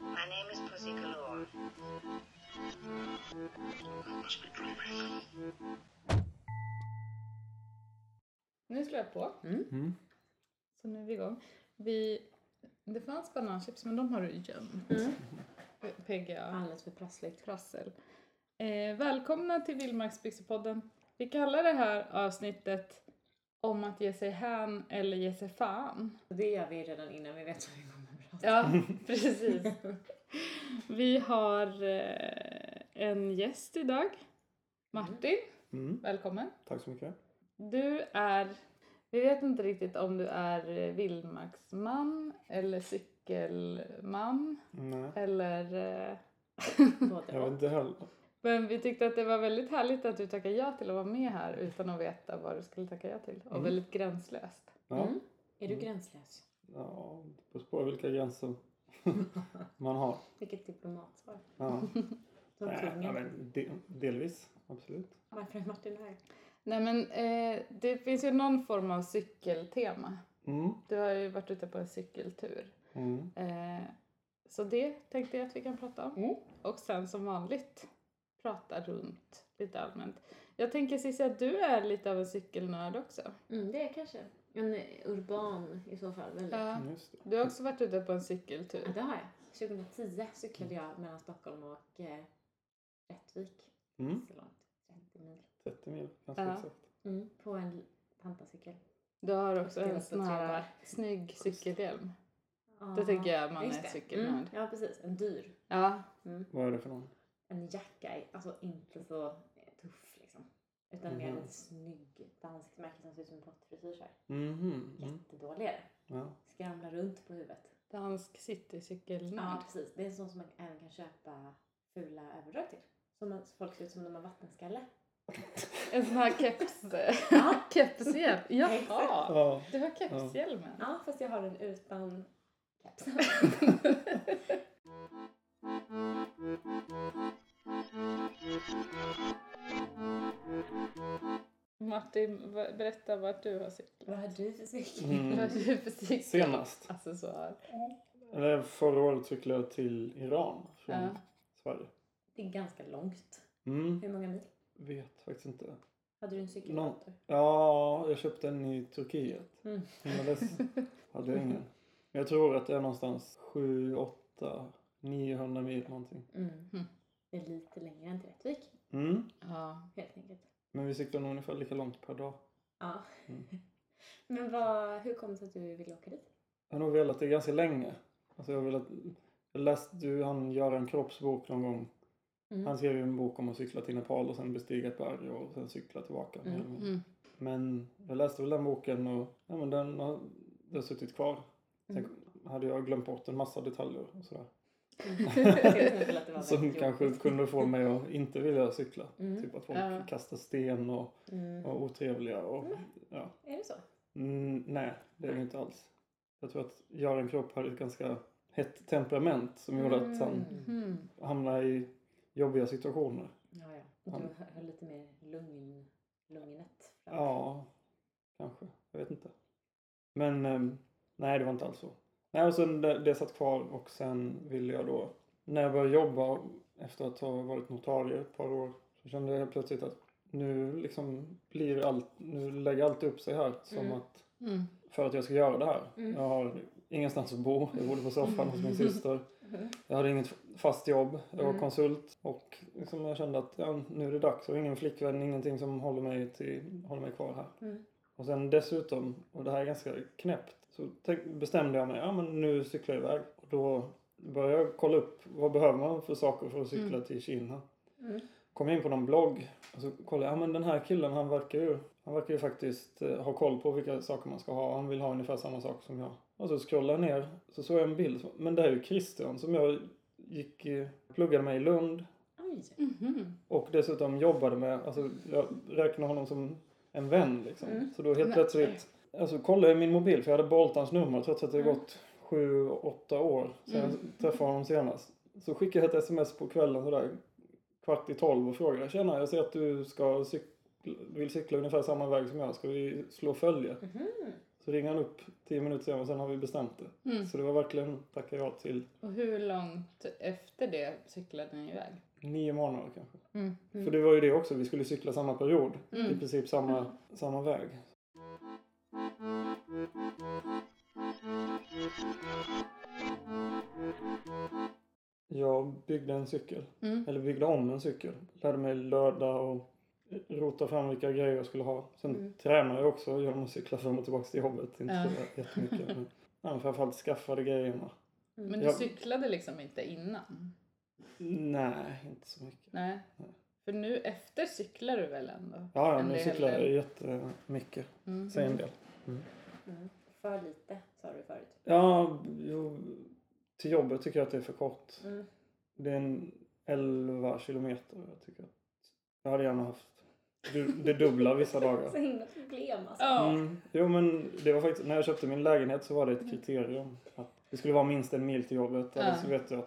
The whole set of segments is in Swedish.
My name is Pussy Galore. I must be dreaming. Nu slår jag på. Mm. Så nu är vi igång. Vi, det fanns bananchips men de har du gömt. Mm. PGA. Alldeles för prassligt. Prassel. Eh, välkomna till Vildmarksbyxepodden. Vi kallar det här avsnittet om att ge sig hän eller ge sig fan. Det gör vi redan innan vi vet vad vi kommer att prata Ja, precis. Vi har eh, en gäst idag. Martin, Mm. välkommen. Tack så mycket. Du är, vi vet inte riktigt om du är eh, vildmarksman eller cykelman Nej, eller... eh, Både jag vet inte heller. Men vi tyckte att det var väldigt härligt att du tackade ja till att vara med här utan att veta vad du skulle tacka ja till. Och Mm. väldigt gränslöst. Ja, Mm. Är du Mm. gränslös? ja det beror på vilka gränser man har. Vilket diplomatsvar. Ja. Nej, ja, kungen. men de, delvis, absolut. Varför är Martin här? Nej men eh, det finns ju någon form av cykeltema. Mm. Du har ju varit ute på en cykeltur. Mm. Eh, så det tänkte jag att vi kan prata om. Mm. Och sen som vanligt prata runt lite allmänt. Jag tänker Cissi att du är lite av en cykelnörd också. Mm, det är kanske en eh, urban i så fall. Väldigt. Ja. Ja. Just det. Du har också varit ute på en cykeltur. det har jag. 2010 cyklade jag mellan Stockholm och eh, Rättvik. Mm. Så långt. 30 mil. 30 mil, ganska Ja. exakt. Mm. På en pantacykel. Du har också en sån här snygg cykelhjälm. Ja, Det tänker jag man just är cykelnörd. Mm. Ja, precis. En dyr. Ja. Mm. Vad är det för någon? En jacka, är alltså inte så eh, tuff liksom. Utan mer Mhm. lite snygg danskt märke som ser ut som en här. Mhm. Mm. Jättedålig är det. Ja. Skramlar runt på huvudet. Dansk citycykelnörd. Ja, precis. Det är en sån som man även kan köpa fula överdrag till. Som folk ser ut som de har vattenskalle. En sån här keps... Ja. kepshjälm. Jaha! Ja. Du har kepshjälmen. Ja, fast jag har den utan keps. Martin, berätta vart du har cyklat. Vad har du för cykel? Vad Mm. har du för cykel? Senast. Alltså så här. Eller förra året cyklade jag till Iran från Ja. Sverige. Det är ganska långt. Mm. Hur många mil? Vet faktiskt inte. Hade du en cykeldator? Ja, jag köpte den i Turkiet. Mm. Men dess hade jag ingen. Men jag tror att det är någonstans 7, 8, 900 mil någonting. Mm. Mm. Det är lite längre än till Rättvik, Mm. Ja. helt enkelt. Men vi cyklar nog ungefär lika långt per dag. Ja. Mm. Men vad, hur kom det sig att du ville åka dit? Jag har nog velat det ganska länge. Alltså jag har velat... Jag läste ju han Göran Kropps bok någon gång. Mm. Han skrev ju en bok om att cykla till Nepal och sen bestiga ett berg och sen cykla tillbaka. Mm. Men jag läste väl den boken och ja, men den har, den har suttit kvar. Sen Mm. hade jag glömt bort en massa detaljer och sådär. Som väldigt kanske kunde få mig att inte vilja cykla. Mm. Typ att folk Ja. kastar sten och Mm. var otrevliga och ja. Är det så? Mm, nej, det är det inte alls. Jag tror att Göran Kropp hade ett ganska hett temperament som gjorde att han Mm. hamnade i jobbiga situationer. Ja, ja. Du höll lite mer lugn, lugnet. Ja, kanske. Jag vet inte. Men ehm, nej, det var inte alls så. Nej, och sen det, det satt kvar och sen ville jag då, när jag började jobba efter att ha varit notarie ett par år, så kände jag plötsligt att nu liksom blir allt, nu lägger allt upp sig här som Mm. att Mm. för att jag ska göra det här. Mm. Jag har ingenstans att bo. Jag bodde på soffan hos min syster. Mm. Jag hade inget fast jobb. Jag var Mm. konsult. Och liksom jag kände att ja, nu är det dags. Jag har ingen flickvän, ingenting som håller mig, till, håller mig kvar här. Mm. Och sen dessutom, och det här är ganska knäppt, så bestämde jag mig, ja men nu cyklar jag iväg. Och då började jag kolla upp, vad behöver man för saker för att cykla Mm. till Kina? Mm. Kom in på någon blogg och så kollade jag, ja men den här killen han verkar ju, han verkar ju faktiskt eh, ha koll på vilka saker man ska ha. Han vill ha ungefär samma sak som jag. Och så scrollade jag ner, så såg jag en bild. Men det här är ju Christian som jag gick, pluggade med i Lund Oj. Mhm. och dessutom jobbade med, alltså jag räknar honom som en vän liksom. Mm. Så då helt plötsligt, alltså kollade jag min mobil för jag hade bollat hans nummer trots att det Mm. gått sju, åtta år sedan Mm. jag träffade honom senast. Så skickade jag ett sms på kvällen sådär kvart i tolv och frågade Tjena, jag ser att du ska cykla, vill cykla ungefär samma väg som jag. Ska vi slå följe? Mhm. Så ringer han upp tio minuter senare och sen har vi bestämt det. Mm. Så det var verkligen tacka ja till Och hur långt efter det cyklade ni iväg? Nio månader kanske. Mm. För det var ju det också, vi skulle cykla samma period. Mm. I princip samma, samma väg. Jag byggde en cykel. Mm. Eller byggde om en cykel. Lärde mig löda och rota fram vilka grejer jag skulle ha. Sen Mm. tränade jag också genom att cykla fram och tillbaka till jobbet. Inte Ja. så jättemycket. Men, framförallt skaffade grejerna. Men du Ja. cyklade liksom inte innan? Nej, inte så mycket. Nej. Nej. För nu efter cyklar du väl ändå? Ja, ja nu cyklar jag jättemycket. Mm. Säg en del. Mm. För lite sa du förut. Ja, jo, till jobbet tycker jag att det är för kort. Mm. Det är en 11 kilometer. Jag tycker att jag hade gärna haft du- det dubbla vissa Så dagar. himla problem alltså. Ja. Mm. Jo men det var faktiskt, när jag köpte min lägenhet så var det ett kriterium att det skulle vara minst en mil till jobbet. Ja. Annars så vet jag att jag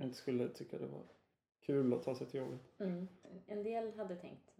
inte skulle tycka det var kul att ta sig till jobbet. Mm. En del hade tänkt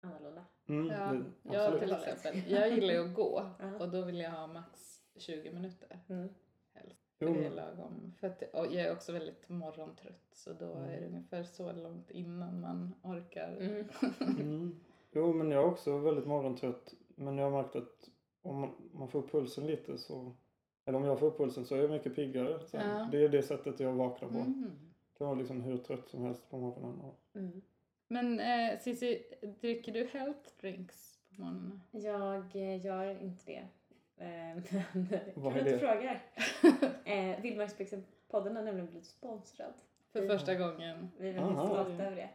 annorlunda. Mm, Ja, det, jag absolut. till exempel. Jag gillar ju att gå och då vill jag ha max 20 minuter. Mm. Helst. Jo, Det är lagom. För att, och jag är också väldigt morgontrött så då är det ungefär så långt innan man orkar. Mm. Mm. Jo, men jag är också väldigt morgontrött. Men jag har märkt att om man, man får upp pulsen lite så... Eller om jag får upp pulsen så är jag mycket piggare. Ja. Det är det sättet jag vaknar på. Mm. Jag kan vara liksom hur trött som helst på morgonen. Och, Mm. Men eh, Cissi, dricker du health drinks på morgonen? Jag eh, gör inte det. Eh, Men kul att du frågar. Eh, Vildmarkspixelpodden har nämligen blivit sponsrad. För första gången. Vi är väldigt Aha. stolta över det.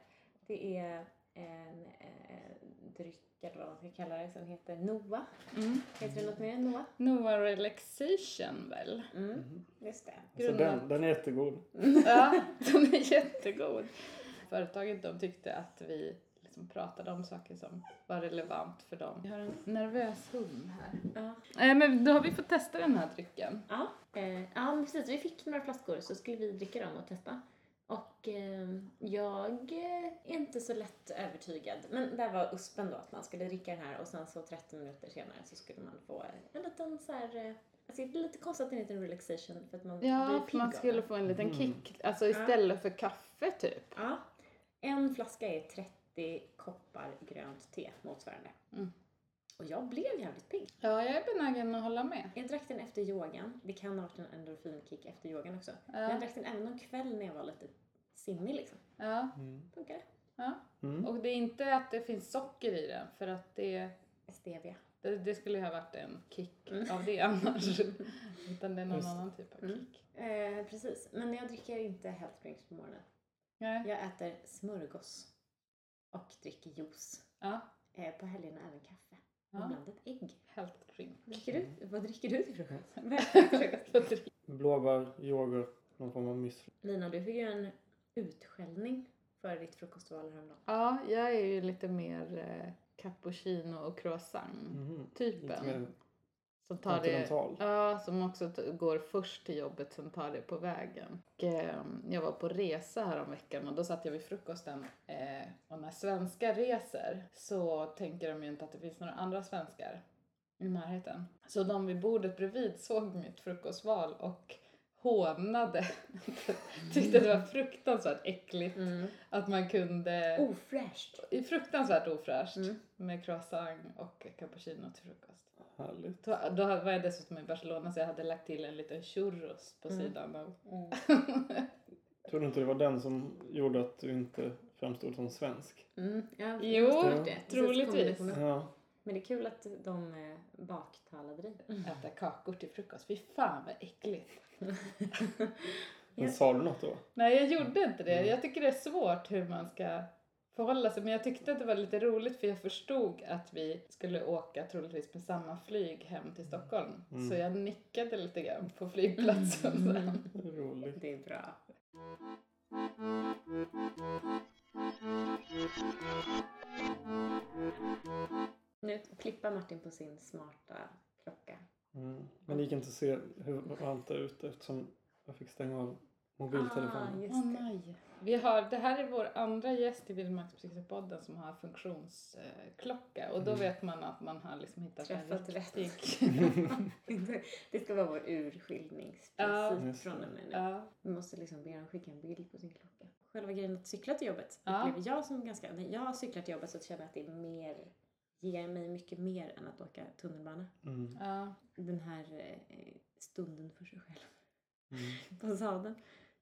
Det är en eh, dryck eller vad man ska kalla det som heter Noa. Mm. Heter det något mer än Noa? Noah Relaxation väl? Mm, just det. så den, den är jättegod. Ja, den är jättegod. Företaget de tyckte att vi liksom pratade om saker som var relevant för dem. Vi har en nervös hund här. Ja. Eh, men då har vi fått testa den här drycken. Ja, eh, ja precis. Vi fick några flaskor så skulle vi dricka dem och testa. Och eh, jag är inte så lätt övertygad. Men där var USPen då att man skulle dricka den här och sen så 30 minuter senare så skulle man få en liten så här... eh, Alltså det är lite konstigt att den heter relaxation för att man blir Ja, pigg för man skulle få en liten Mm. kick. Alltså istället för kaffe typ. Ja. En flaska är 30 koppar grönt te motsvarande. Mm. Och jag blev jävligt pigg. Ja, jag är benägen att hålla med. Jag drack den efter yogan. Det kan ha varit en endorfinkick efter yogan också. Men jag Ja, drack den även någon kväll när jag var lite simmig liksom. ja, Mm. Funkar det? ja. Mm. Och det är inte att det finns socker i den för att det, Stevia. det, det skulle ju ha varit en kick Mm. av det annars. Utan det är någon Just annan typ av Mm. kick. Eh, precis. Men jag dricker inte health drinks på morgonen. Nej. Jag äter smörgås. Och dricker juice. Ja, Eh, på helgerna även kaffe. Ett ägg. Health drink. Dricker du? Vad dricker du till frukost? Blåbär, yoghurt, någon form av müsli. Lina, du fick ju en utskällning för ditt frukostval häromdagen. Ja, jag är ju lite mer eh, cappuccino och croissant Mhm. Som tar det, ja, som också går först till jobbet, som tar det på vägen. Och, eh, jag var på resa här om veckan och då satt jag vid frukosten. Eh, och när svenskar reser så tänker de ju inte att det finns några andra svenskar i närheten. Så de vid bordet bredvid såg mitt frukostval och hånade. Tyckte det var fruktansvärt äckligt Mm. att man kunde... Ofräscht. i Fruktansvärt ofräscht Mm. med croissant och cappuccino till frukost. Härligt. Då, då var jag dessutom i Barcelona så jag hade lagt till en liten churros på Mm. sidan av. Tror du inte det var den som gjorde att du inte framstod som svensk? Mm. Ja, Jo, det. Troligtvis. Ja. Men det är kul att de eh, baktalade dig. Äta kakor till frukost. Fy fan vad äckligt. Men sa du något då? Nej jag gjorde inte det. Mm. Jag tycker det är svårt hur man ska förhålla sig. Men jag tyckte att det var lite roligt för jag förstod att vi skulle åka troligtvis med samma flyg hem till Stockholm. Mm. Så jag nickade lite grann på flygplatsen. sen. Roligt. Det är bra. Nu klippar Martin på sin smarta klocka. Mm. Men det gick inte att se hur varmt det är ute eftersom jag fick stänga av mobiltelefon. Ah, just Åh det. nej. Vi har, det här är vår andra gäst i Vildmarkspsykologpodden som har funktionsklocka och då Mm. vet man att man har liksom hittat en Träffat rätt. riktig... det ska vara vår urskiljningsprincip Ja. Från och med nu. ja. Vi måste liksom be dem skicka en bild på sin klocka. Själva grejen att cykla till jobbet Ja. upplever jag som ganska... När jag cyklar till jobbet så känner jag att det är mer, ger mig mycket mer än att åka tunnelbana. Mm. ja. Den här eh, stunden för sig själv Mm. på sadeln.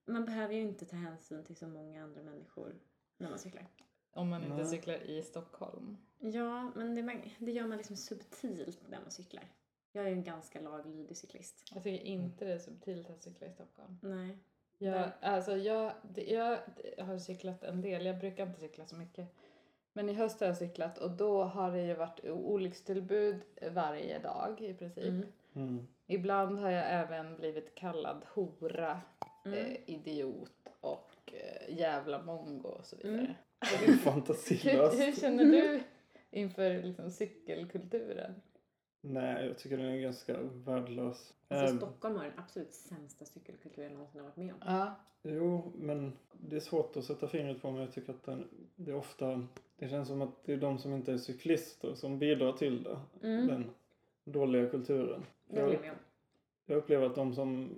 Man behöver ju inte ta hänsyn till så många andra människor när man cyklar. Om man inte Nej. cyklar i Stockholm. Ja, men det, det gör man liksom subtilt när man cyklar. Jag är ju en ganska laglydig cyklist. Jag tycker inte det är subtilt att cykla i Stockholm. Nej. Jag, alltså jag, jag har cyklat en del, jag brukar inte cykla så mycket. Men i höst har jag cyklat och då har det ju varit olyckstillbud varje dag i princip. Mm. Mm. Ibland har jag även blivit kallad hora, Mm. eh, idiot och eh, jävla mongo och så vidare. Mm. Det är Hur, fantasilöst. hur känner du inför liksom, cykelkulturen? Nej, jag tycker den är ganska värdelös. Alltså Ehm, Stockholm har den absolut sämsta cykelkultur jag någonsin har varit med om. Ja, Jo, men det är svårt att sätta fingret på men jag tycker att den, det är ofta, det känns som att det är de som inte är cyklister som bidrar till det. Mm. Den dåliga kulturen. Det håller jag med om. Jag upplever att de som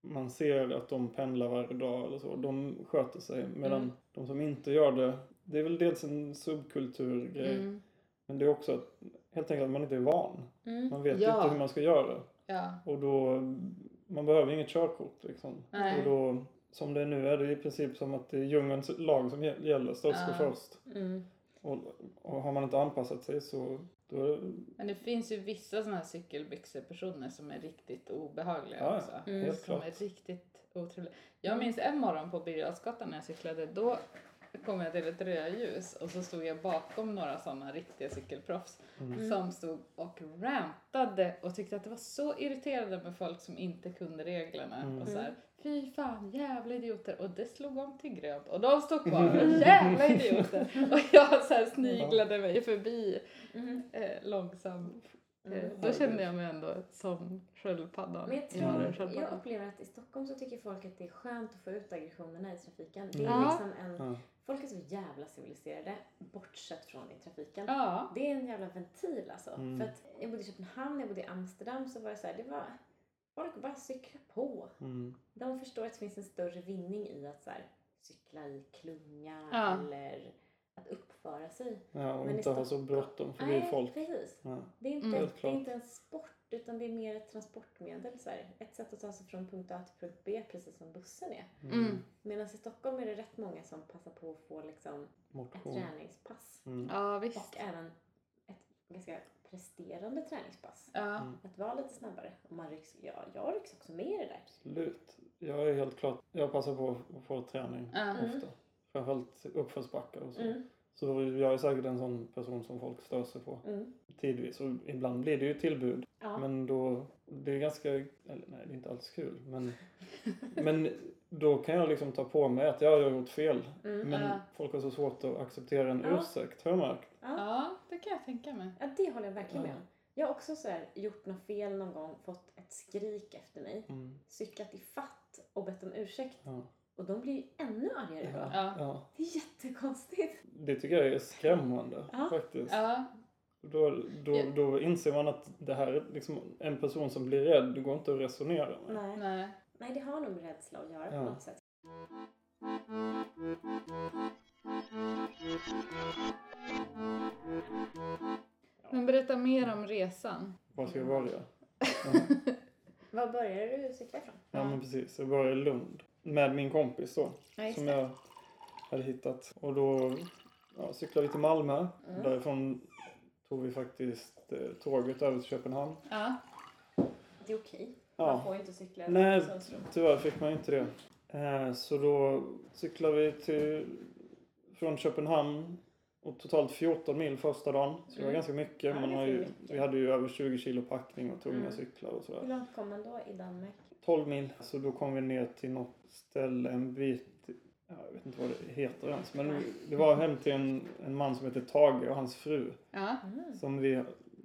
man ser att de pendlar varje dag eller så, de sköter sig. Medan Mm. de som inte gör det, det är väl dels en subkulturgrej. mm, Men det är också att, helt enkelt att man inte är van. Mm. Man vet Ja. inte hur man ska göra. ja, Och då, man behöver inget körkort liksom. Nej. Och då, som det är nu är det i princip som att det är djungelns lag som gä- gäller, störst Ja. först. Mm. Och, och har man inte anpassat sig så, då är det, men det finns ju vissa sådana här cykelbyxepersoner som är riktigt obehagliga ja, också. Mm. helt Som är klart. riktigt otrevliga. Jag minns en morgon på Birger när jag cyklade. Då kom jag till ett rödljus och så stod jag bakom några sådana riktiga cykelproffs Mm. som stod och rantade och tyckte att det var så irriterande med folk som inte kunde reglerna. Mm. Och så här, fy fan, jävla idioter. Och det slog om till grönt och de stod kvar, jävla idioter. Och jag så här sniglade mig förbi Mm. eh, långsamt. Eh, Mm. då kände jag mig ändå som sköldpaddan. Men jag, tror, sköldpaddan. jag upplever att i Stockholm så tycker folk att det är skönt att få ut aggressionerna i trafiken. Det är Ja. liksom en, Ja. folk är så jävla civiliserade, bortsett från i trafiken. Ja. Det är en jävla ventil alltså. Mm. För att jag bodde i Köpenhamn, jag bodde i Amsterdam så var det så här, det var folk bara cyklar på. Mm. De förstår att det finns en större vinning i att så här, cykla i klunga Ja. eller att uppföra sig. Ja, och Men inte ha så bråttom förbi Nej, folk. precis. Ja. Det är, inte, Mm. Det är inte en sport utan det är mer ett transportmedel. Så här. Ett sätt att ta sig från punkt A till punkt B precis som bussen är. Mm. Medan i Stockholm är det rätt många som passar på att få liksom ett träningspass. Mm. ja, visst. Och även ett ganska presterande träningspass. Ja. Mm. Att vara lite snabbare. Och man rycks, ja, jag rycks också med i det där. Absolut. Jag är helt klart, jag passar på att få träning Ja. Mm. ofta. Framförallt uppförsbackar och så. Mm. Så jag är säkert en sån person som folk stör sig på Mm. tidvis. Och ibland blir det ju tillbud. Ja. Men då, det är ganska, eller nej det är inte alls kul. Men, men då kan jag liksom ta på mig att jag har gjort fel. Mm. Men Ja. folk har så svårt att acceptera en Ja. ursäkt, har jag märkt. Ja. Det kan jag tänka mig. ja, det håller jag verkligen med om. Jag har också så här, gjort något fel någon gång, fått ett skrik efter mig, Mm. cyklat i fatt och bett om ursäkt. Ja. Och de blir ju ännu argare då. Ja. Ja. Det är jättekonstigt. Det tycker jag är skrämmande Ja. faktiskt. Ja. Då, då, då inser man att det här är liksom en person som blir rädd. Det går inte att resonera med. Nej. Nej. Nej, det har nog med rädsla att göra Ja. på något sätt. Men berätta mer om resan. Var ska jag börja? Var började du cykla ifrån? Ja men precis. Jag började i Lund. Med min kompis då. Ja, som jag hade hittat. Och då ja, cyklade vi till Malmö. Mm. Därifrån tog vi faktiskt eh, tåget över till Köpenhamn. Ja. Det är okej. Man Ja, får ju inte cykla Nej. tyvärr fick man inte det. Eh, så då cyklade vi till, från Köpenhamn och totalt 14 mil första dagen. Så det var Mm. ganska mycket. Ja, Man har ju, mycket. vi hade ju över 20 kilo packning och tunga Mm. cyklar och sådär. Hur långt kom man då i Danmark? 12 mil. Så då kom vi ner till något ställe en bit, ja, jag vet inte vad det heter ens. Men det var hem till en, en man som heter Tage och hans fru. Ja. Mm. Som vi,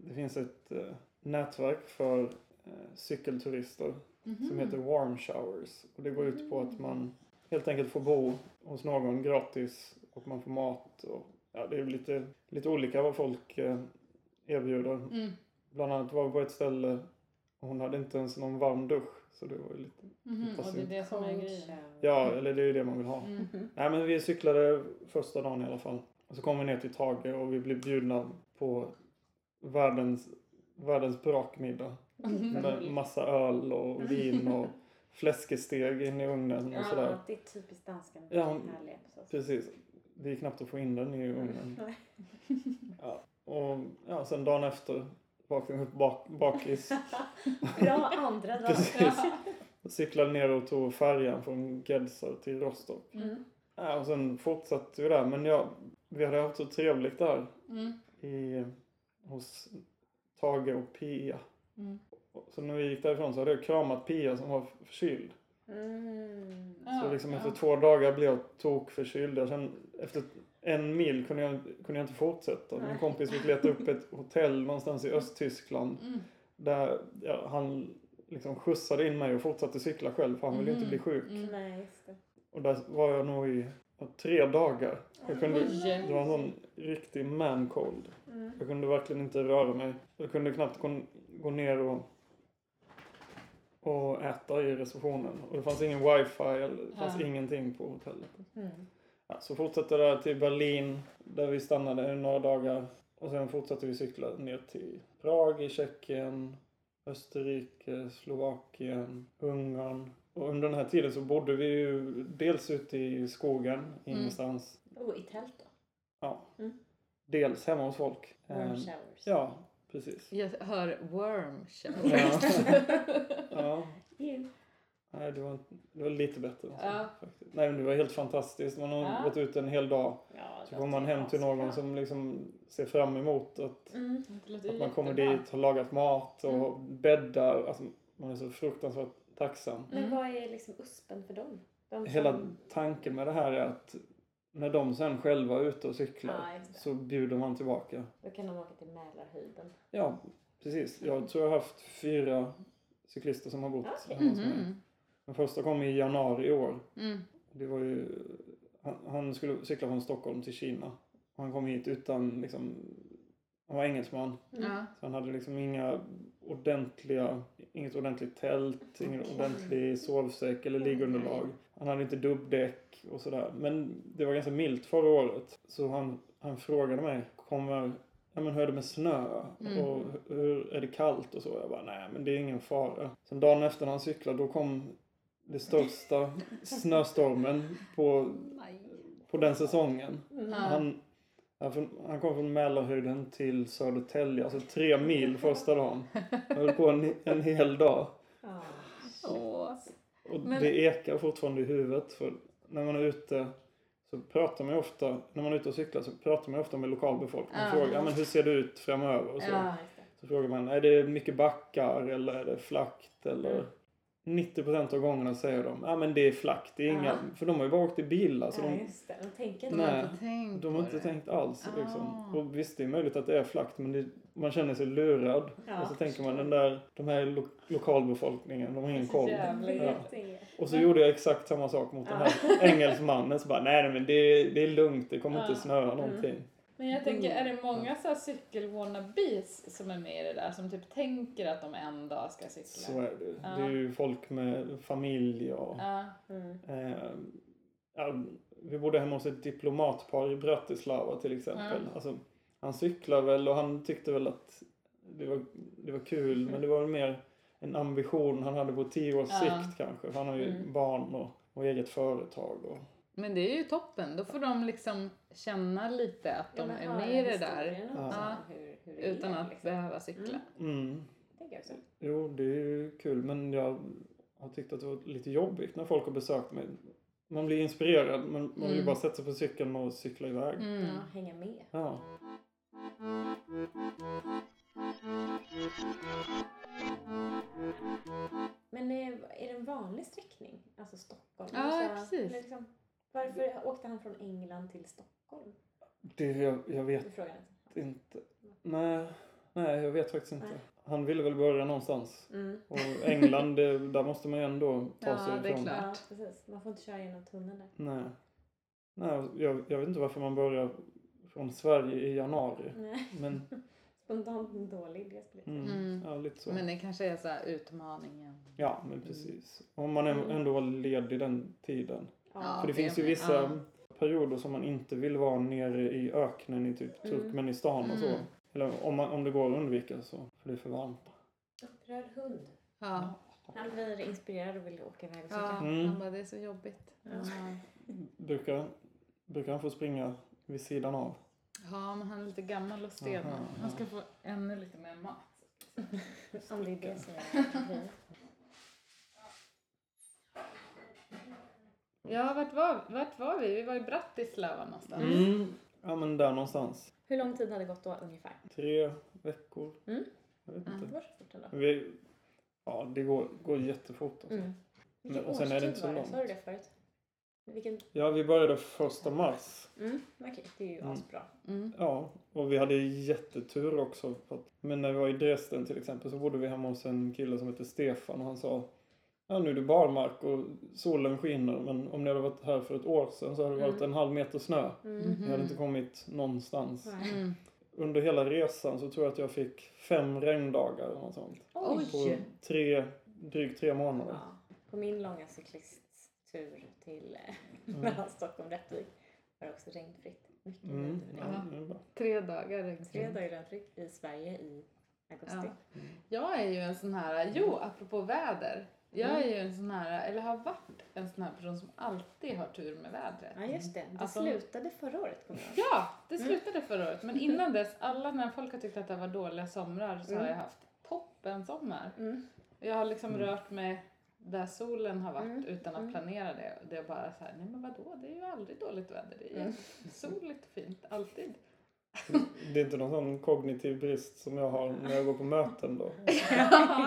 det finns ett eh, nätverk för eh, cykelturister Mhm. som heter Warm Showers. Och det går ut på att man helt enkelt får bo hos någon gratis och man får mat. Och, ja, det är lite, lite olika vad folk eh, erbjuder. Mm. Bland annat var vi på ett ställe och hon hade inte ens någon varm dusch. Så det var ju lite, Mhm. Hoppas Och det är det som är grejen. ja, eller det är ju det man vill ha. Mm. Nej men vi cyklade första dagen i alla fall. Och så kom vi ner till Tage och vi blev bjudna på världens, världens brakmiddag. Mhm. Med massa öl och vin och fläskesteg in i ugnen och sådär. Ja, det är typiskt dansken. Ja. Precis. Det är knappt att få in den i ugnen. Nej. Ja. Och ja, sen dagen efter vaknade vi upp bak, bakis. Bra andra dag. Precis. Och cyklade ner och tog färjan från Gedsar till Rostock. Mm. Ja, och sen fortsatte vi där. Men ja, vi hade haft så trevligt där Mm. i, hos Tage och Pia. Mm. Så när vi gick därifrån så hade jag kramat Pia som var förkyld. Mm. Så liksom efter ja. två dagar blev jag tokförkyld. Jag kände, efter en mil kunde jag, kunde jag inte fortsätta. Min kompis fick leta upp ett hotell någonstans i Östtyskland. Mm. Där ja, han liksom skjutsade in mig och fortsatte cykla själv för han ville inte Mhm. bli sjuk. Mm. Nej. Och där var jag nog i tre dagar. Jag kunde, det var en sån riktig man cold. Mm. Jag kunde verkligen inte röra mig. Jag kunde knappt gå, gå ner och, och äta i receptionen. Och det fanns ingen wifi, eller det fanns Ja. ingenting på hotellet. Mm. Ja, så fortsatte jag där till Berlin där vi stannade några dagar. Och sen fortsatte vi cykla ner till Prag i Tjeckien, Österrike, Slovakien, Ungern. Och under den här tiden så bodde vi ju dels ute i skogen ingenstans. Och i tält då? Ja. Mm. Dels hemma hos folk. Warm Ehm, showers. Ja, precis. Jag hör worm show. Ja. ja. Nej, det var, det var lite bättre. Ja. faktiskt. Nej, men det var helt fantastiskt. Man har Ja. varit ute en hel dag. Ja, Så kommer man hem till någon som liksom ser fram emot att, Mm. att man kommer dit, har lagat mat och bäddar. Alltså, man är så fruktansvärt tacksam. Men Mm. vad är liksom USPen för dem? De Hela som- tanken med det här är att när de sen själva är ute och cyklar det. så bjuder man tillbaka. Då kan de åka till Mälarhöjden. Ja, precis. Jag tror jag har haft fyra cyklister som har bott Okej. hemma hos mig. Mhm. Den första kom i januari i år. Mm. Det var ju, han, han skulle cykla från Stockholm till Kina. Han kom hit utan liksom, han var engelsman. Mm. Så han hade liksom inga ordentliga, inget ordentligt tält, ingen ordentlig sovsäck eller liggunderlag. Han hade inte dubbdäck och sådär. Men det var ganska milt förra året. Så han, han frågade mig, kommer, ja men hur är det med snö? Mm. Och hur är det kallt och så? Jag bara, nej men det är ingen fara. Sen dagen efter när han cyklade, då kom det största snöstormen på, på den säsongen. Mm. Han, han, kom från Mälarhöjden till Södertälje, alltså tre mil första dagen. Han höll på en, en hel dag. Åh. Och Men- det ekar fortfarande i huvudet. För när man är ute så pratar man ofta, när man är ute och cyklar så pratar man ofta med lokalbefolkningen. Ja. Frågar, ja, men hur ser det ut framöver? Och så. Det. så frågar man, är det mycket backar eller är det flackt? Eller... Mm. 90% av gångerna säger de, ja men det är flackt, det är inga, Ja. för de har ju bara åkt i bilar. Så Ja, de, just det. De tänker inte. Nej. har inte tänkt De har inte tänkt alls. Ah. Liksom. Och visst, det är möjligt att det är flackt men det, man känner sig lurad. Ja, och så tänker man den där, de här lo lokalbefolkningen, de har ingen koll. Ja. Och så gjorde jag exakt samma sak mot den här engelsmannen. Så bara, nej nej, men det, det är lugnt, det kommer Ja. inte snöa någonting. Men jag tänker, är det många så här cykel-wannabes som är med i det där? Som typ tänker att de en dag ska cykla? Så är det. Ja. Det är ju folk med familj och... Ja. Mm. Eh, ja, vi bodde hemma hos ett diplomatpar i Bratislava till exempel. Ja. Alltså, han cyklar väl och han tyckte väl att det var, det var kul men det var väl mer en ambition han hade på tio års Ja. sikt kanske. För han har ju Mm. barn och, och eget företag. Och, Men det är ju toppen. Då får de liksom känna lite att de är med i det där. Ja. Hur, hur det Utan är, att liksom. behöva cykla. mm, Tänker jag också. jo, det är ju kul men jag har tyckt att det var lite jobbigt när folk har besökt mig. Man blir inspirerad men man vill ju Mm. bara sätta sig på cykeln och cykla iväg. Mm. Ja, hänga med. Ja. Men är, är det en vanlig sträckning? Alltså Stockholm? Ja, alltså, precis. Liksom, varför åkte han från England till Stockholm? Det, jag, jag vet inte. Nej, nej, jag vet faktiskt inte. Nej. han ville väl börja någonstans. Mm. Och England, det, där måste man ju ändå ta Ja, sig det är ifrån. klart. Ja, precis. Man får inte köra genom tunneln där. Nej. Nej, jag, jag vet inte varför man börjar från Sverige i januari. Nej. Men, Spontant en dålig idé skulle jag säga. mm, Mm. ja lite så. Men det kanske är så här utmaningen. Ja, men precis. Om man är- ändå var ledig den tiden. Ja. För det finns ju vissa Ja. perioder som man inte vill vara nere i öknen i typ Mm. Turkmenistan och så. Mm. Eller om, man, om det går att undvika så. För det är för varmt. Upprörd hund. Ja. Han blir inspirerad och vill åka iväg och Ja, cykla. Mm. han bara det är så jobbigt. Ja. Ja. Brukar, brukar han få springa vid sidan av? Ja, men han är lite gammal och stel. Aha, Han ska få ännu lite mer mat. Om det är det som är Ja, vart var, vart var vi? Vi var i Bratislava någonstans. Mm. Ja men där någonstans. Hur lång tid hade gått då ungefär? Tre veckor. Mm. Jag vet Mm. Det inte. var så fort ändå. Vi, ja det går, går jättefort alltså. Mm. Men- Vilken och sen är det inte så var det? långt. Sa du det förut? Vilken? Ja vi började första mars. Mm. Okej, det är ju Mm. asbra. Mm. Ja, och vi hade jättetur också. Att, men när vi var i Dresden till exempel så bodde vi hemma hos en kille som heter Stefan och han sa Ja nu är det barmark och solen skiner men om ni hade varit här för ett år sedan så hade det varit Mm. en halv meter snö. Mm. Ni hade inte kommit någonstans. Mm. Under hela resan så tror jag att jag fick fem regndagar eller något sånt. Oj! På tre, drygt tre månader. Ja. På min långa cyklisttur till eh, Mm. mellan Stockholm och Rättvik var det också regnfritt. Mycket Mm. Ja. Tre dagar regn. Tre dagar regnfritt i Sverige i augusti. Ja. Jag är ju en sån här, jo apropå väder. Jag är ju en sån här, eller har varit en sån här person som alltid har tur med vädret. Ja, just det. Det Alltså- slutade förra året kommer jag. Ja, det slutade förra året. Men innan dess, alla när folk har tyckt att det var dåliga somrar så har Mm. jag haft toppen sommar. Mm. Jag har liksom Mm. rört mig där solen har varit Mm. utan att Mm. planera det. Det är bara så här, nej men vadå, det är ju aldrig dåligt väder. Det är Mm. soligt och fint, alltid. Det är inte någon sån kognitiv brist som jag har när jag går på möten då.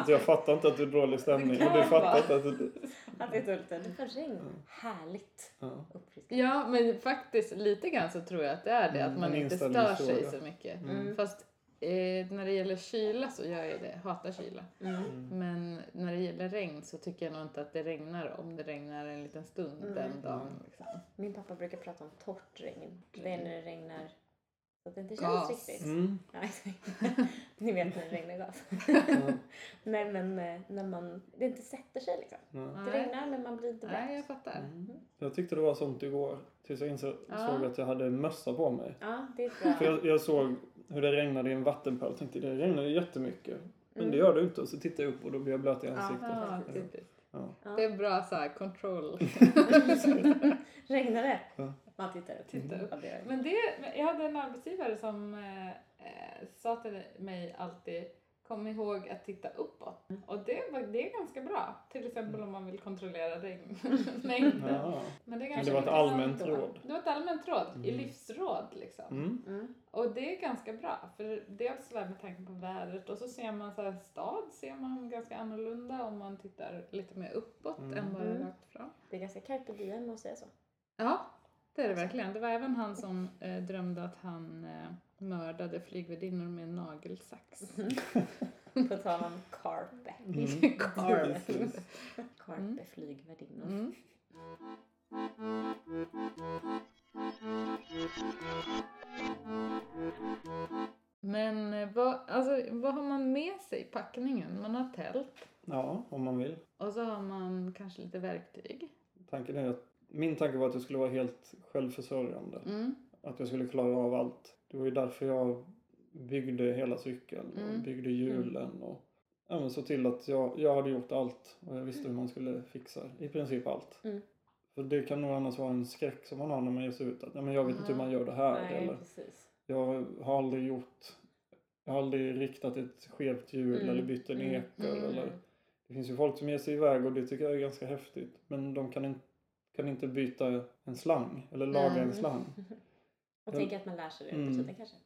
Så jag fattar inte att det är dålig stämning Det och du fattar inte att det... Att det är var regn. Härligt. Ja. Ja, men faktiskt lite grann så tror jag att det är det. Mm, att man inte stör sig så mycket. Mm. Fast eh, när det gäller kyla så gör jag det. Hatar kyla. Mm. Mm. Men när det gäller regn så tycker jag nog inte att det regnar om det regnar en liten stund Mm. den dagen. Liksom. Min pappa brukar prata om torrt regn. Det är när det regnar att det inte Gas. känns riktigt. Mm. Ja. Ni vet när det regnar gas. Ja. Nej men eh, när man, det inte sätter sig liksom. Ja. Det regnar men man blir inte Nej, jag blöt. fattar. Mm. Jag tyckte det var sånt igår tills jag insåg Ja. såg att jag hade mössa på mig. Ja, det är bra. För jag, jag såg hur det regnade i en vattenpöl och tänkte det regnar ju jättemycket. Men Mm. det gör det inte och så tittar jag upp och då blir jag blöt i ansiktet. Typiskt. Ja. Det är bra så här control. Regnar det? Ja. Man tittar upp. Titta upp. Men det, jag hade en arbetsgivare som eh, eh, sa till mig alltid Kom ihåg att titta uppåt. Och det, var, det är ganska bra. Till exempel om man vill kontrollera regnmängden. Ja. Men det, är Men det var ett allmänt då. råd. Det var ett allmänt råd. I Mm. livsråd liksom. Mm. Mm. Och det är ganska bra. För dels där med tanke på vädret och så ser man så här stad ser man ganska annorlunda om man tittar lite mer uppåt Mm. än bara Mm. rakt fram. Det är ganska carpe diem att säga så. Ja, det är det verkligen. Det var även han som eh, drömde att han eh, mördade flygvärdinnor med en nagelsax. På tal om carpe. Mm. Carpe. Carpe Mm. flygvärdinnor. Mm. Men eh, vad, alltså, vad har man med sig i packningen? Man har tält Ja, om man vill. och så har man kanske lite verktyg. Tanken är att min tanke var att jag skulle vara helt självförsörjande. Mm. Att jag skulle klara av allt. Det var ju därför jag byggde hela cykeln och Mm. byggde hjulen och ja, men så till att jag, jag hade gjort allt och jag visste hur man skulle fixa i princip allt. Mm. För det kan nog annars vara en skräck som man har när man ger sig ut. Att ja, men jag vet inte hur man gör det här. Nej, Eller precis. jag har aldrig gjort jag har aldrig riktat ett skevt hjul Mm. eller bytt en Mm. eker. Mm. Eller, det finns ju folk som ger sig iväg och det tycker jag är ganska häftigt. Men de kan, in, kan inte byta en slang eller laga en Mm. slang. Och Ja. tänka att man lär sig det Mm. under tiden kanske.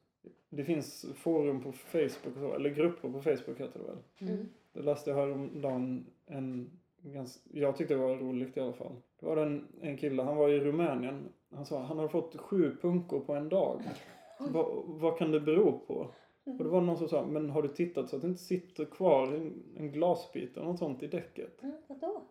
Det finns forum på Facebook, och så, eller grupper på Facebook heter det väl. Mm. Det läste jag häromdagen en ganska, jag tyckte det var roligt i alla fall. Det var en, en kille, han var i Rumänien. Han sa han hade fått sju punkor på en dag. Va, vad kan det bero på? Och det var någon som sa, men har du tittat så att det inte sitter kvar en, en glasbit eller något sånt i däcket? Mm, vadå?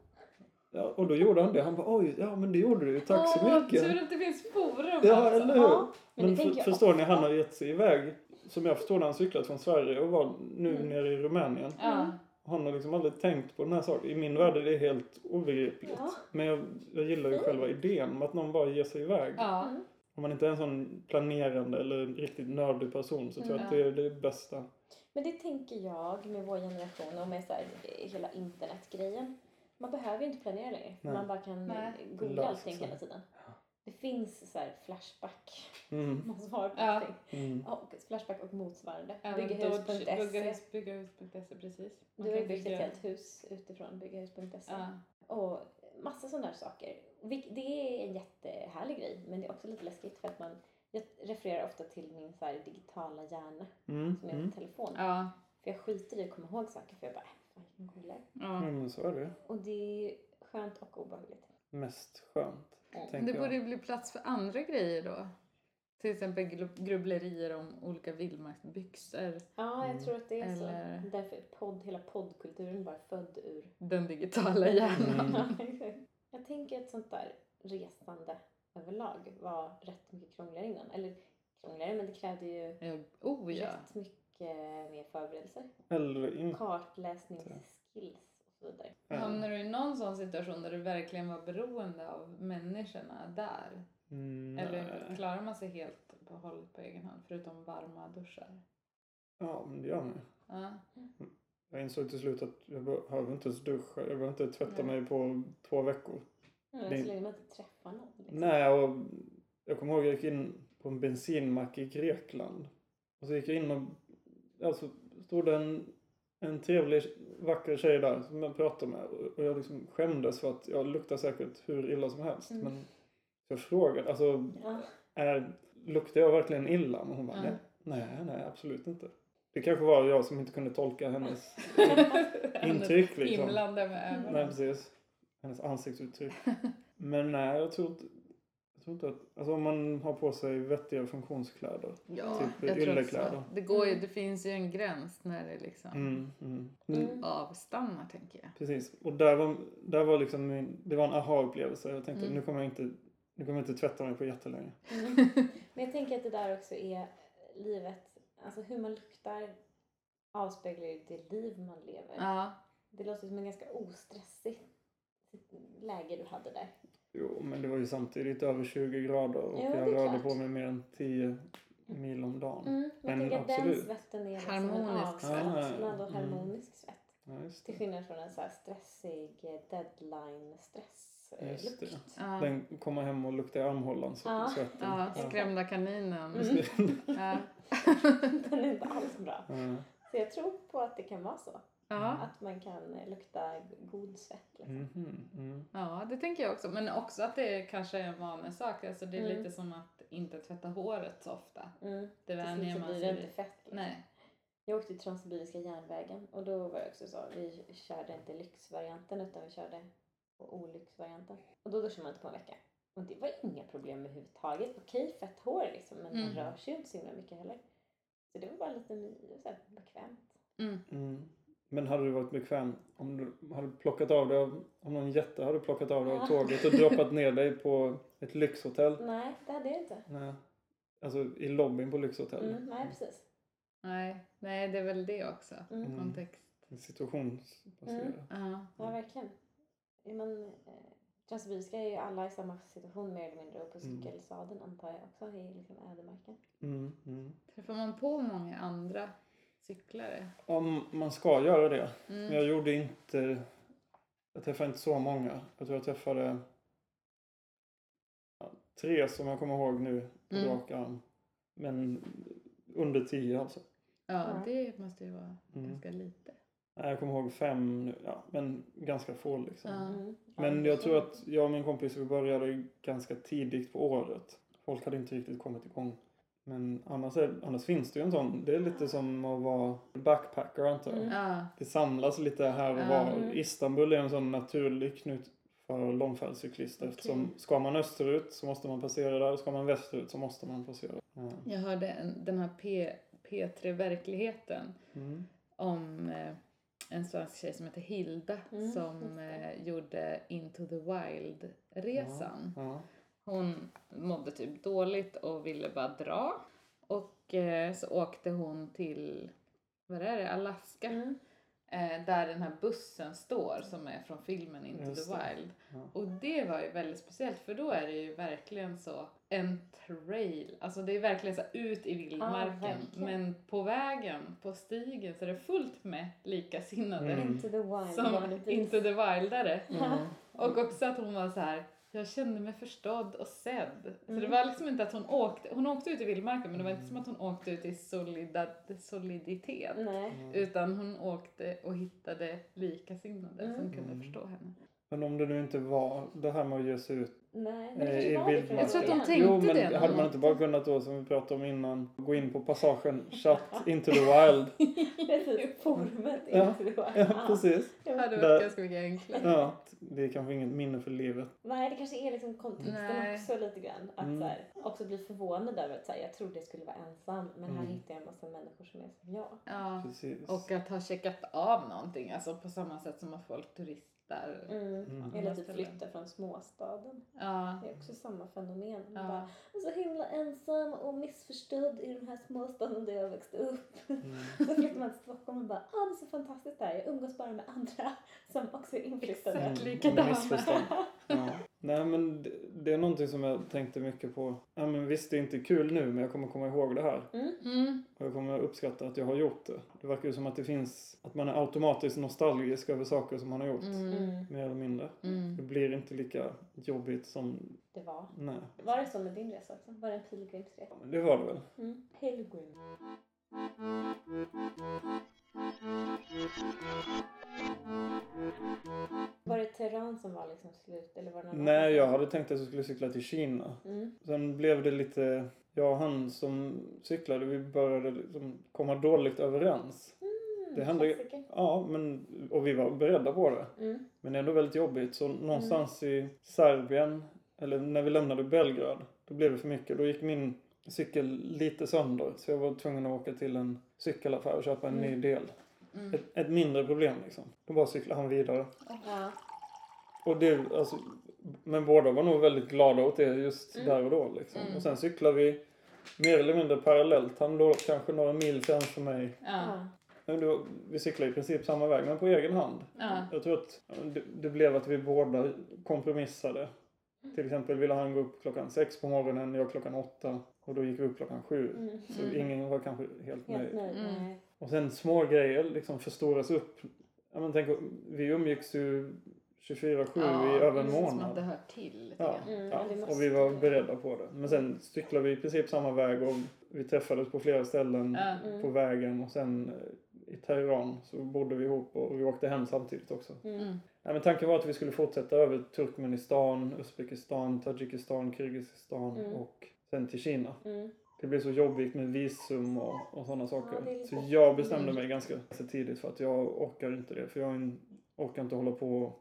Ja, och då gjorde han det. Han bara, oj, ja men det gjorde du ju, tack så Åh, mycket. Tur att det finns forum Ja, alltså. eller hur? Ja, men Men det tänker för, jag förstår ni, han har gett sig iväg, som jag förstår när han cyklat från Sverige och var nu Mm. nere i Rumänien. Ja. Han har liksom aldrig tänkt på den här saken. I min värld är det helt obegripligt. Ja. Men jag, jag gillar ju Mm. själva idén om att någon bara ger sig iväg. Ja. Mm. Om man inte är en sån planerande eller riktigt nördig person så tror jag att det är det bästa. Men det tänker jag med vår generation och med så här, eh, hela internetgrejen. Man behöver ju inte planera längre. Nej. Man bara kan Nej. Googla allting hela tiden. Det finns så här flashback. Mm. Man svarar på Ja. allting. Mm. Och flashback och motsvarande. Byggehus- Byggehus.se, precis. Man Du har kan byggt ett helt hus utifrån byggehus.se. Ja. Och massa sådana där saker. Det är en jättehärlig grej men det är också lite läskigt för att man jag refererar ofta till min så här digitala hjärna Mm. som är Mm. en telefon. Ja. För jag skiter i att komma ihåg saker för jag bara, det. ja. Men så är det. Och det är skönt och obehagligt. Mest skönt, Mm. tänker Det borde ju bli plats för andra grejer då. Till exempel gru- grubblerier om olika vildmarksbyxor. Ja, jag Mm. tror att det är Eller- så. Därför är podd, hela poddkulturen bara född ur... Den digitala hjärnan. Mm. jag tänker att sånt där resande överlag var rätt mycket krångligare innan. Eller krångligare, men det krävde ju Ja, oh ja. rätt mycket mer förberedelser. Eller inte. Kartläsningsskills och så vidare. Hamnar du i någon sån situation där du verkligen var beroende av människorna där? Mm, Eller klarar man sig helt på håll på egen hand förutom varma duschar? Ja, men det gör man. Ja. Jag insåg till slut att jag behöver inte ens duscha. Jag behöver inte tvätta Nej. mig på två veckor. Mm, Det- Så länge man inte träffar någon. Liksom. Nej, och jag kommer ihåg jag gick in på en bensinmack i Grekland. Och så gick jag in och alltså stod det en, en trevlig, vacker tjej där som jag pratade med. Och jag liksom skämdes för att jag luktar säkert hur illa som helst. Mm. Men jag frågade, alltså Ja. är, luktar jag verkligen illa? Men hon bara, Ja. nej, nej, absolut inte. Det kanske var jag som inte kunde tolka hennes intryck liksom. Himlande med ögonen. Nej, precis. Hennes ansiktsuttryck. Men nej, jag tror tror inte att, alltså om man har på sig vettiga funktionskläder. Ja, Typ jag tror också. yllekläder. Det, går ju, Mm. det finns ju en gräns när det liksom Mm, mm. Mm. Mm. avstannar tänker jag. Precis. Och där var, där var liksom min, det var en aha-upplevelse. Jag tänkte Mm. nu kommer jag inte, nu kommer jag inte tvätta mig på jättelänge. Mm. Men jag tänker att det där också är livet, alltså hur man luktar avspeglar ju det liv man lever. Ja, Det låter som en ganska ostressigt läge du hade där. Jo, men det var ju samtidigt över 20 grader och Jo, jag rörde klart. på mig mer än 10 mil om dagen. Mm. Men jag att den absolut. svetten är liksom Harmonisk en svett. avslappnad och Mm. harmonisk svett. Ja, just Till det. skillnad från en så här stressig eh, Just det. ja. Den kommer hem och luktar i armhålan så Ja. svetten. ja Ja. skrämda kaninen. Mm. Ja. Den är inte alls bra. Ja. Så jag tror på att det kan vara så. Ja. Att man kan eh, lukta god svett. Liksom. Mhm, mm. ja, det tänker jag också. Men också att det kanske är en vanesak. Alltså det är Mm. lite som att inte tvätta håret så ofta. Mm. Det vänjer man blir det sig inte fett. Liksom. Nej. Jag åkte till Transsibiriska järnvägen och då var det också så. Vi körde inte lyxvarianten utan vi körde på olyxvarianten. Och då duschade man inte på en vecka. Och det var inga problem överhuvudtaget. Okej, fett hår liksom men man Mm. rör sig ju inte så himla mycket heller. Så det var bara lite så här, bekvämt. Mm. Mm. Men hade du varit bekväm om du hade plockat av dig av, om någon jätte hade plockat av dig av Ja. tåget och droppat ner dig på ett lyxhotell? Nej, det hade jag inte. Nej. Alltså i lobbyn på lyxhotell. Mm, nej, precis. Nej. Nej, det är väl det också. Mm. Mm. Kontext. Situationsbaserat. Ja. Ja, verkligen. Är man, eh, Transsibiriska är ju alla i samma situation mer eller mindre och på Mm. cykelsadeln antar jag också i liksom ödemarken. Mm. Mm. Träffar man på många andra cyklare? Om man ska göra det. Men Mm. jag gjorde inte... Jag träffade inte så många. Jag tror jag träffade ja, tre som jag kommer ihåg nu på Mm. rak arm. Men under tio alltså. Ja, det måste ju vara Mm. ganska lite. Nej, Jag kommer ihåg fem nu, ja, men ganska få liksom. Ja. Mm. Men jag tror att jag och min kompis vi började ganska tidigt på året. Folk hade inte riktigt kommit igång. Men annars, är, annars finns det ju en sån, det är lite som att vara backpacker antar jag. Mm. Ja, Det samlas lite här och Ja. var. Mm. Istanbul är en sån naturlig knut för långfärdscyklister Okej. eftersom ska man österut så måste man passera där och ska man västerut så måste man passera. Ja. jag hörde en, den här P, P3 Verkligheten Mm. om eh, en svensk tjej som heter Hilda Mm, som eh, gjorde Into the Wild-resan. Ja. Hon mådde typ dåligt och ville bara dra. Och eh, så åkte hon till, vad är det, Alaska. Mm. Eh, där den här bussen står som är från filmen Into Just the. Wild. Ja. Och det var ju väldigt speciellt för då är det ju verkligen så en trail. Alltså det är verkligen så ut i vildmarken. verkligen. men på vägen, på stigen så är det fullt med likasinnade. Mm. Into the wild Som. Into the Wildare. Mm. Och också att hon var så här. Jag kände mig förstådd och sedd. Så Mm. det var liksom inte att hon åkte, hon åkte ut i vildmarken men det var inte som att hon åkte ut i solidad, soliditet. Nej. Utan hon åkte och hittade likasinnade som Mm. kunde Mm. förstå henne. Men om det nu inte var det här med att ge sig ut Nej, men det eh, i. Jag tror att de tänkte Jo, men det hade man inte bara kunnat då, som vi pratade om innan, gå in på passagen Shut into the wild. Precis, formet Ja. into the wild. Ja, precis. Det hade Där- varit ganska mycket enklare. Ja, det är kanske inget minne för livet. Nej, det kanske är liksom kontexten Nej. också lite grann. Att Mm. så här, också bli förvånad över att så här, jag trodde jag skulle vara ensam men här Mm. hittar jag en massa människor som är som jag. Ja. Precis. Och att ha checkat av någonting, alltså på samma sätt som att folk turistar. Mm. Mm. Eller typ flytta från småstaden. Ja. Det är också samma fenomen. Man Ja. Bara, jag är så himla ensam och missförstådd i den här småstaden där jag växte upp. Mm. Så flyttar man till Stockholm och bara, ah det är så fantastiskt där. Jag umgås bara med andra som också är inflyttade. Exakt. Mm, likadana. Ja. Nej men det, det är någonting som jag tänkte mycket på. Ja men visst det är inte kul nu men jag kommer komma ihåg det här. Mm. Och jag kommer uppskatta att jag har gjort det. Det verkar ju som att det finns, att man är automatiskt nostalgisk över saker som man har gjort. Mm. Mm, Mer eller mindre. Mm. Det blir inte lika jobbigt som, det var. nej. Var det så med din resa också? Var det en pilgrimsresa? Men Det var det väl. Mm. Pilgrim. Var det Teheran som var liksom slut eller var det Nej jag hade tänkt att jag skulle cykla till Kina. Mm. Sen blev det lite, jag och han som cyklade, vi började liksom komma dåligt överens. Mm, Det hände- klassiker. Ja, men, och vi var beredda på det. Mm. Men ändå väldigt jobbigt. Så någonstans i Serbien, eller när vi lämnade Belgrad, då blev det för mycket. Då gick min cykel lite sönder. Så jag var tvungen att åka till en cykelaffär och köpa en ny Mm. del. Mm. Ett, ett mindre problem liksom. Då bara cyklade han vidare. Ja. Och det, alltså, men båda var nog väldigt glada åt det just Mm. där och då liksom. Mm. Och sen cyklade vi mer eller mindre parallellt. Han låg kanske några mil framför mig. Ja. Då, vi cyklade i princip samma väg, men på egen hand. Ja. Jag tror att det, det blev att vi båda kompromissade. Till exempel ville han gå upp klockan sex på morgonen, jag klockan åtta. Och då gick vi upp klockan sju. Mm. Så Mm. ingen var kanske helt Helt nöjd. Mm. Och sen små grejer liksom förstoras upp. Ja, men tänk, vi umgicks ju 24-7 i över en känns som att månad. det hör till lite Ja. Mm, Ja, och vi var beredda på det. Men sen cyklade vi i princip samma väg och vi träffades på flera ställen Ja. Mm. på vägen och sen eh, i Teheran så bodde vi ihop och vi åkte hem samtidigt också. Mm. Mm. Nej, men tanken var att vi skulle fortsätta över Turkmenistan, Uzbekistan, Tadzjikistan, Kirgizistan Mm. och sen till Kina. Mm. Det blev så jobbigt med visum och, och sådana saker. Ja, så jag bestämde Mm. mig ganska tidigt för att jag orkar inte det. För jag en- orkar inte hålla på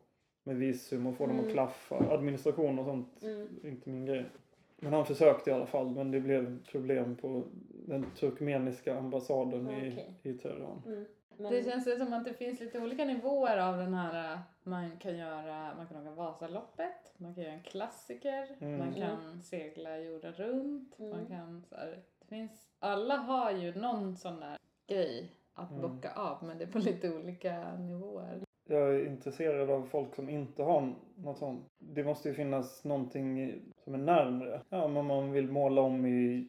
med visum och få dem att Mm. klaffa. Administration och sånt Mm. inte min grej. Men han försökte i alla fall. Men det blev problem på den turkmeniska ambassaden Okej. i, i Teheran. Mm. Men, Det känns som att det finns lite olika nivåer av den här, äh, man kan göra, man kan åka Vasaloppet, man kan göra en klassiker, Mm. man kan segla jorden runt, Mm. man kan så här, det finns, alla har ju någon sån där grej att Mm. bocka av men det är på lite olika nivåer. Jag är intresserad av folk som inte har något sånt. Det måste ju finnas någonting som är närmre. Ja, men man vill måla om i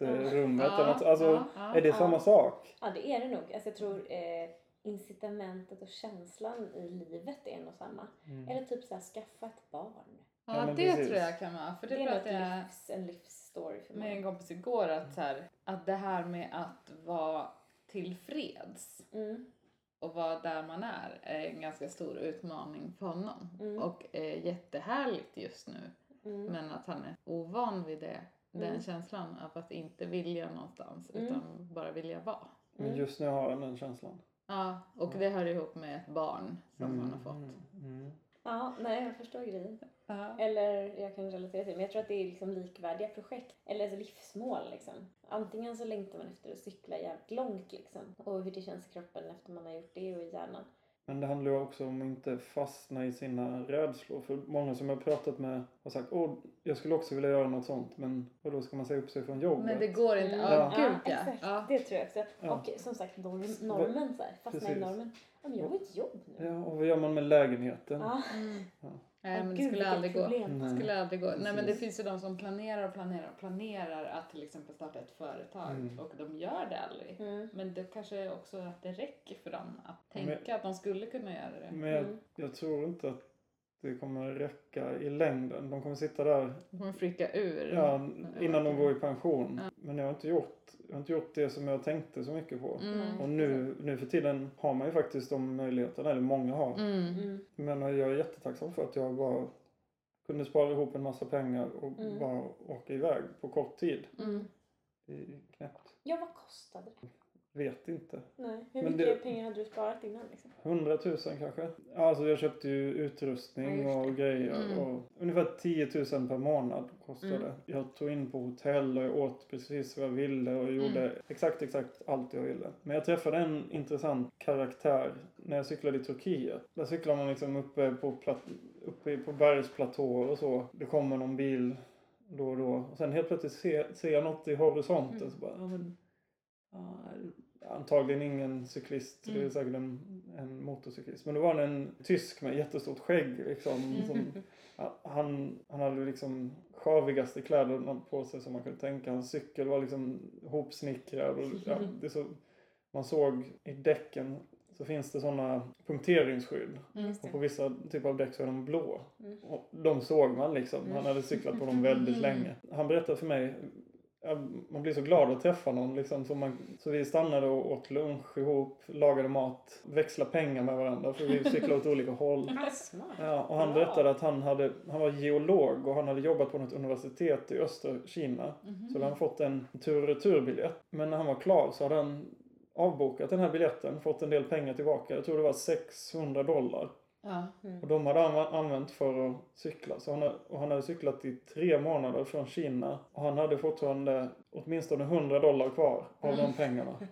gästrummet eller något. Alltså, ja, ja. är det Ja. samma sak? Ja, det är det nog. Alltså, jag tror eh, incitamentet och känslan i livet är nog samma. Mm. Eller typ så här, skaffa ett barn. Ja, Ja, det precis. tror jag kan vara. För det, det är nog jag livs, en livsstory för med en mig. kompis igår att, så här, att det här med att vara tillfreds Mm. och vara där man är är en ganska stor utmaning för honom. Mm. Och är jättehärligt just nu. Mm. Men att han är ovan vid det. Den Mm. känslan av att inte vilja någonstans Mm. utan bara vilja vara. Men Mm. just nu har jag den känslan. Ja, och det hör ihop med ett barn som han har fått. Mm. Ja, nej jag förstår grejen. Ja. Eller jag kan relatera till det, men jag tror att det är liksom likvärdiga projekt. Eller alltså livsmål liksom. Antingen så längtar man efter att cykla jävligt långt liksom. Och hur det känns i kroppen efter man har gjort det och i hjärnan. Men det handlar ju också om att inte fastna i sina rädslor. För många som jag har pratat med har sagt åh, jag skulle också vilja göra något sånt. Men och då ska man säga upp sig från jobbet? Men det går inte. Mm. Ja, Ja. gud ja. exakt. ja. Det tror jag också. Ja. Och som sagt norm, normen så här, fastna i Precis. normen. Ja, men jag har ett jobb nu. Ja, och vad gör man med lägenheten? Ja. Mm. Men det gud, skulle aldrig gå. Nej. skulle aldrig gå. Nej men det finns ju de som planerar och planerar och planerar att till exempel starta ett företag Mm. och de gör det aldrig. Mm. Men det kanske är också att det räcker för dem att Men- tänka att de skulle kunna göra det. Men jag, Mm. jag tror inte att det kommer räcka i längden. De kommer sitta där De kommer fricka ur. ja, innan de går i pension. Ja. Men jag har, inte gjort, jag har inte gjort det som jag tänkte så mycket på. Mm. Och nu, nu för tiden har man ju faktiskt de möjligheterna, eller många har. Mm. Mm. Men jag är jättetacksam för att jag bara kunde spara ihop en massa pengar och Mm. bara åka iväg på kort tid. Mm. Det är knäppt. Ja, vad kostade det? Vet inte. Nej. Hur mycket det- pengar hade du sparat innan liksom? 100 000 kanske? Alltså jag köpte ju utrustning Ja, och grejer. Mm. Och ungefär 10 000 per månad kostade Mm. Jag tog in på hotell och jag åt precis vad jag ville och gjorde Mm. exakt, exakt allt jag ville. Men jag träffade en intressant karaktär när jag cyklade i Turkiet. Där cyklar man liksom uppe på, plat- uppe på bergsplatåer och så. Det kommer någon bil då och då. Och sen helt plötsligt ser, ser jag något i horisonten. Mm. Så bara, ja, men, antagligen ingen cyklist. Det är Mm. säkert en, en motorcyklist. Men det var en tysk med jättestort skägg liksom. Som, ja, han, han hade liksom sjavigaste kläderna på sig som man kunde tänka. Hans cykel var liksom hopsnickrad. Och, ja, det så, man såg i däcken så finns det sådana punkteringsskydd. Mm. Och det. på vissa typer av däck så är de blå. Mm. Och de såg man liksom. Han hade cyklat på dem väldigt Mm. länge. Han berättade för mig, man blir så glad att träffa någon liksom. Så, man, så vi stannade och åt lunch ihop, lagade mat, växlade pengar med varandra för vi cyklade åt olika håll. Ja, och han berättade att han, hade, han var geolog och han hade jobbat på något universitet i östra Kina. Mhm. Så då hade han fått en tur och returbiljett. Men när han var klar så hade han avbokat den här biljetten, fått en del pengar tillbaka. Jag tror det var 600 dollar. Ja. Och de hade han använt för att cykla. Så han, hade- och han hade cyklat i tre månader från Kina. Och han hade fortfarande åtminstone 100 dollar kvar av de pengarna.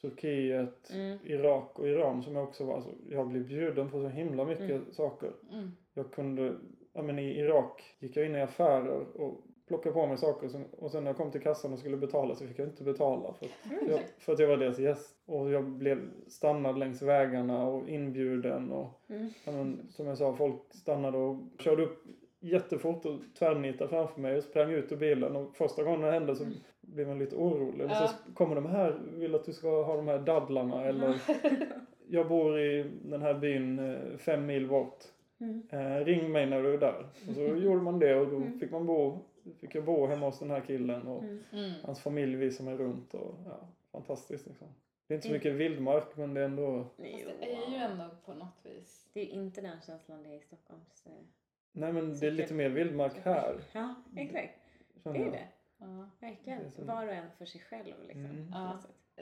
Turkiet, Mm. Irak och Iran som jag också var. Alltså, jag blev bjuden på så himla mycket Mm. saker. Mm. Jag kunde, ja men i Irak gick jag in i affärer och plockade på mig saker och sen när jag kom till kassan och skulle betala så fick jag inte betala för att, jag, för att jag var deras gäst. Och jag blev stannad längs vägarna och inbjuden och Mm. men, som jag sa, folk stannade och körde upp jättefort och tvärnitade framför mig och sprang ut ur bilen och första gången det hände så blev man lite orolig. Och Ja. så kommer de här, vill att du ska ha de här dadlarna eller jag bor i den här byn eh, fem mil bort. Mm. Eh, ring mig när du är där. Och så gjorde man det och då Mm. fick man bo, fick jag bo hemma hos den här killen och Mm. Mm. hans familj visade mig runt och ja, fantastiskt liksom. Det är inte så Mm. mycket vildmark men det är ändå, Fast det är ju ändå på något vis. Det är ju inte den känslan det är i Stockholms... nej men det är lite mer vildmark här. Ja, exakt. Det är det. Ja. Verkligen. Var och en för sig själv liksom. Mm. Ja.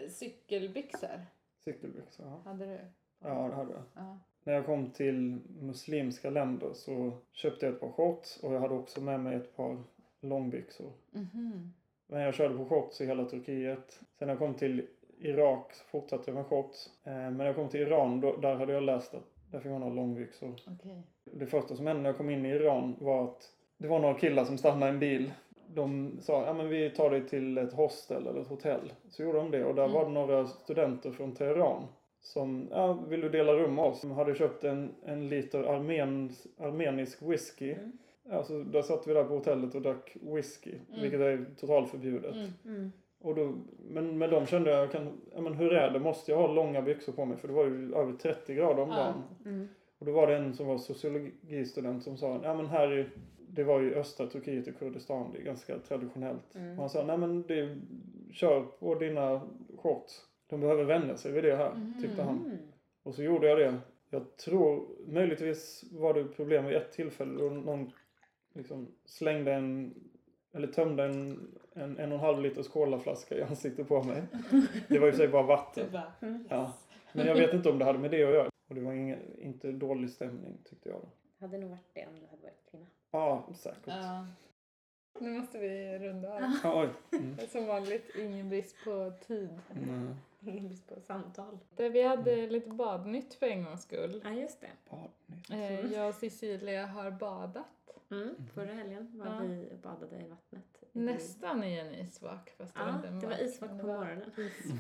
Cykelbyxor Cykelbyxor, ja. hade du? Ja, det hade jag. Ja. När jag kom till muslimska länder så köpte jag ett par shorts och jag hade också med mig ett par långbyxor. Mhm. Men jag körde på shorts i hela Turkiet. Sen när jag kom till Irak så fortsatte jag med shorts. Eh, Men när jag kom till Iran, då, där hade jag läst att där fick man ha långbyxor. Okej. Det första som hände när jag kom in i Iran var att det var några killar som stannade i en bil. De sa, ja men vi tar dig till ett hostel eller ett hotell. Så gjorde de det och där Mm. var det några studenter från Teheran. Som, ja vill du dela rum med oss? De hade köpt en, en liter armens, armenisk whisky. Mm. Alltså där satt vi där på hotellet och drack whisky. Mm. Vilket är totalförbjudet. Mm. Mm. Och då, men med dem kände jag, jag kan, ja, men hur är det? Måste jag ha långa byxor på mig? För det var ju över 30 grader om Ja. dagen. Mm. Och då var det en som var sociologistudent som sa, ja men här i, det var ju östra Turkiet i Kurdistan, det är ganska traditionellt. Mm. Och han sa, nej men det, kör på dina shorts. De behöver vänja sig vid det här, Mhm. tyckte han. Mm. Och så gjorde jag det. Jag tror, möjligtvis var det problem vid ett tillfälle då någon liksom slängde en, eller tömde en, en en och en halv liters colaflaska i ansiktet på mig. Det var i och för sig bara vatten. Bara, Ja. Men jag vet inte om det hade med det att göra. Och det var ingen, inte dålig stämning tyckte jag. Hade nog varit det om du hade varit kvinna. Ja, säkert. ja. Nu måste vi runda av. Ja. Mm. Det är Som vanligt ingen brist på tid. Nej. Ingen brist på samtal. Det- Vi hade lite badnytt för en gångs skull. Ja, just det. Badnytt. Eh, Jag och Cecilia har badat. Mm. Förra helgen var Ja. vi och badade i vattnet. Nästan i en isvak fast det var Ja, inte en det var vak, isvak på var morgonen.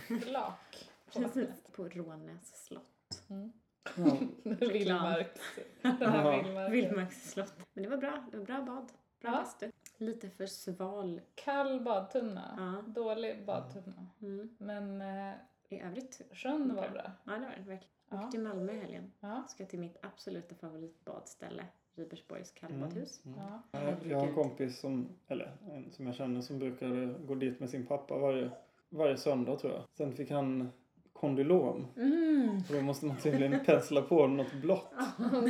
Isflak på Precis. vattnet. På Rånäs slott. Mm. Vildmarks. Den. Vildmarks slott. Men det var bra. Det var bra bad. Bra Ja. bastu. Lite för sval. Kall badtunna. Ja. Dålig badtunna. Mm. Men eh, I övrigt. sjön var bra. Ja, det var det verkligen. Ja. Åkte till Malmö i helgen. Ja. Ska till mitt absoluta favoritbadställe. Ribersborgs kallbadhus. Mm. Ja. Ja, Jag har en kompis som, eller en som jag känner som brukade gå dit med sin pappa varje, varje söndag tror jag. Sen fick han kondylom. Mm. Och då måste man tydligen pensla på något blått.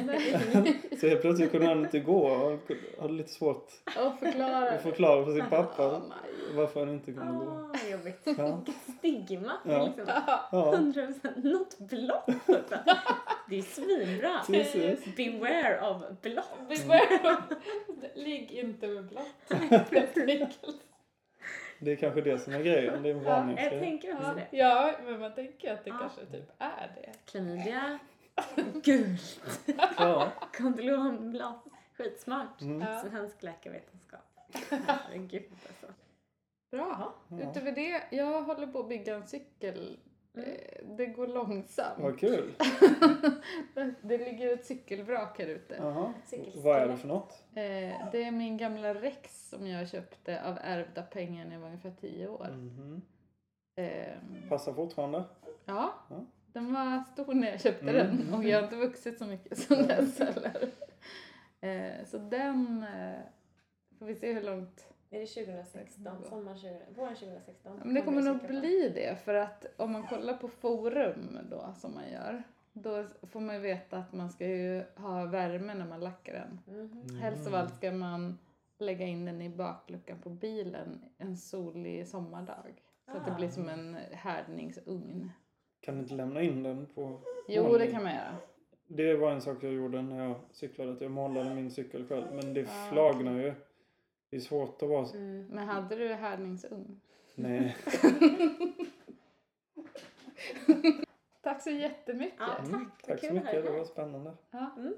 Nej. Så helt plötsligt kunde han inte gå och hade lite svårt Och förklara. att förklara för sin pappa nej. varför han inte kunde gå. Ah, jobbigt. Ja. Stigma. Ja. Liksom. Ja, 100 procent. Något blått. Det är svinbra. precis. Beware of blått. Beware. Ligg inte med blått. Det är kanske det som är grejen. Det är en Jag varningsgrej. tänker också Ja, det. ja, men man tänker att det Ja. kanske typ är det. Klamydia. Gult. Ja. Kondylom blått. Skitsmart. Mm. Ja. Svensk läkarvetenskap. Herregud alltså. Bra. Ja. Utöver det, jag håller på att bygga en cykel. Mm. Eh, Det går långsamt. Vad kul. det ligger ett cykelvrak här ute. Cykelställe. Vad är det för något? Eh, Det är min gamla Rex som jag köpte av ärvda pengar när jag var ungefär 10 år. Mhm. Eh, Passar fortfarande? Ja, Ja. den var stor när jag köpte Mm. den och jag har inte vuxit så mycket sedan dess heller. Så den eh, får vi se hur långt Är det 2016? Sommar 20, våren 2016? Ja, Men det kommer nog bli det för att om man kollar på forum då som man gör då får man ju veta att man ska ju ha värme när man lackar den. Mhm. Helst av allt ska man lägga in den i bakluckan på bilen en solig sommardag. Så att det Ah. blir som en härdningsugn. Kan du inte lämna in den på... Jo, det Målning. kan man göra. Det var en sak jag gjorde när jag cyklade. Att jag målade min cykel själv. Men det Ah. flagnar ju. Det är svårt att vara... Mm. Men hade du härdningsugn? Nej. Tack så jättemycket. Ja, Mm. tack. Vad Tack så mycket. Det var spännande. Ja. Mm.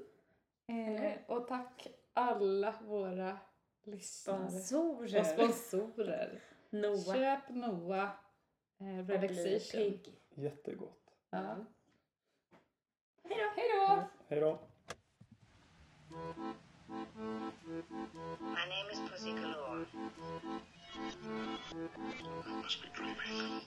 Eh, och tack alla våra lyssnare Sponsorer. och sponsorer. Noah. Köp Noah eh, Relaxation. Jättegott. Ja. Hej då. Hej då! Hej då. My name is Pussy Galore. I must be dreaming.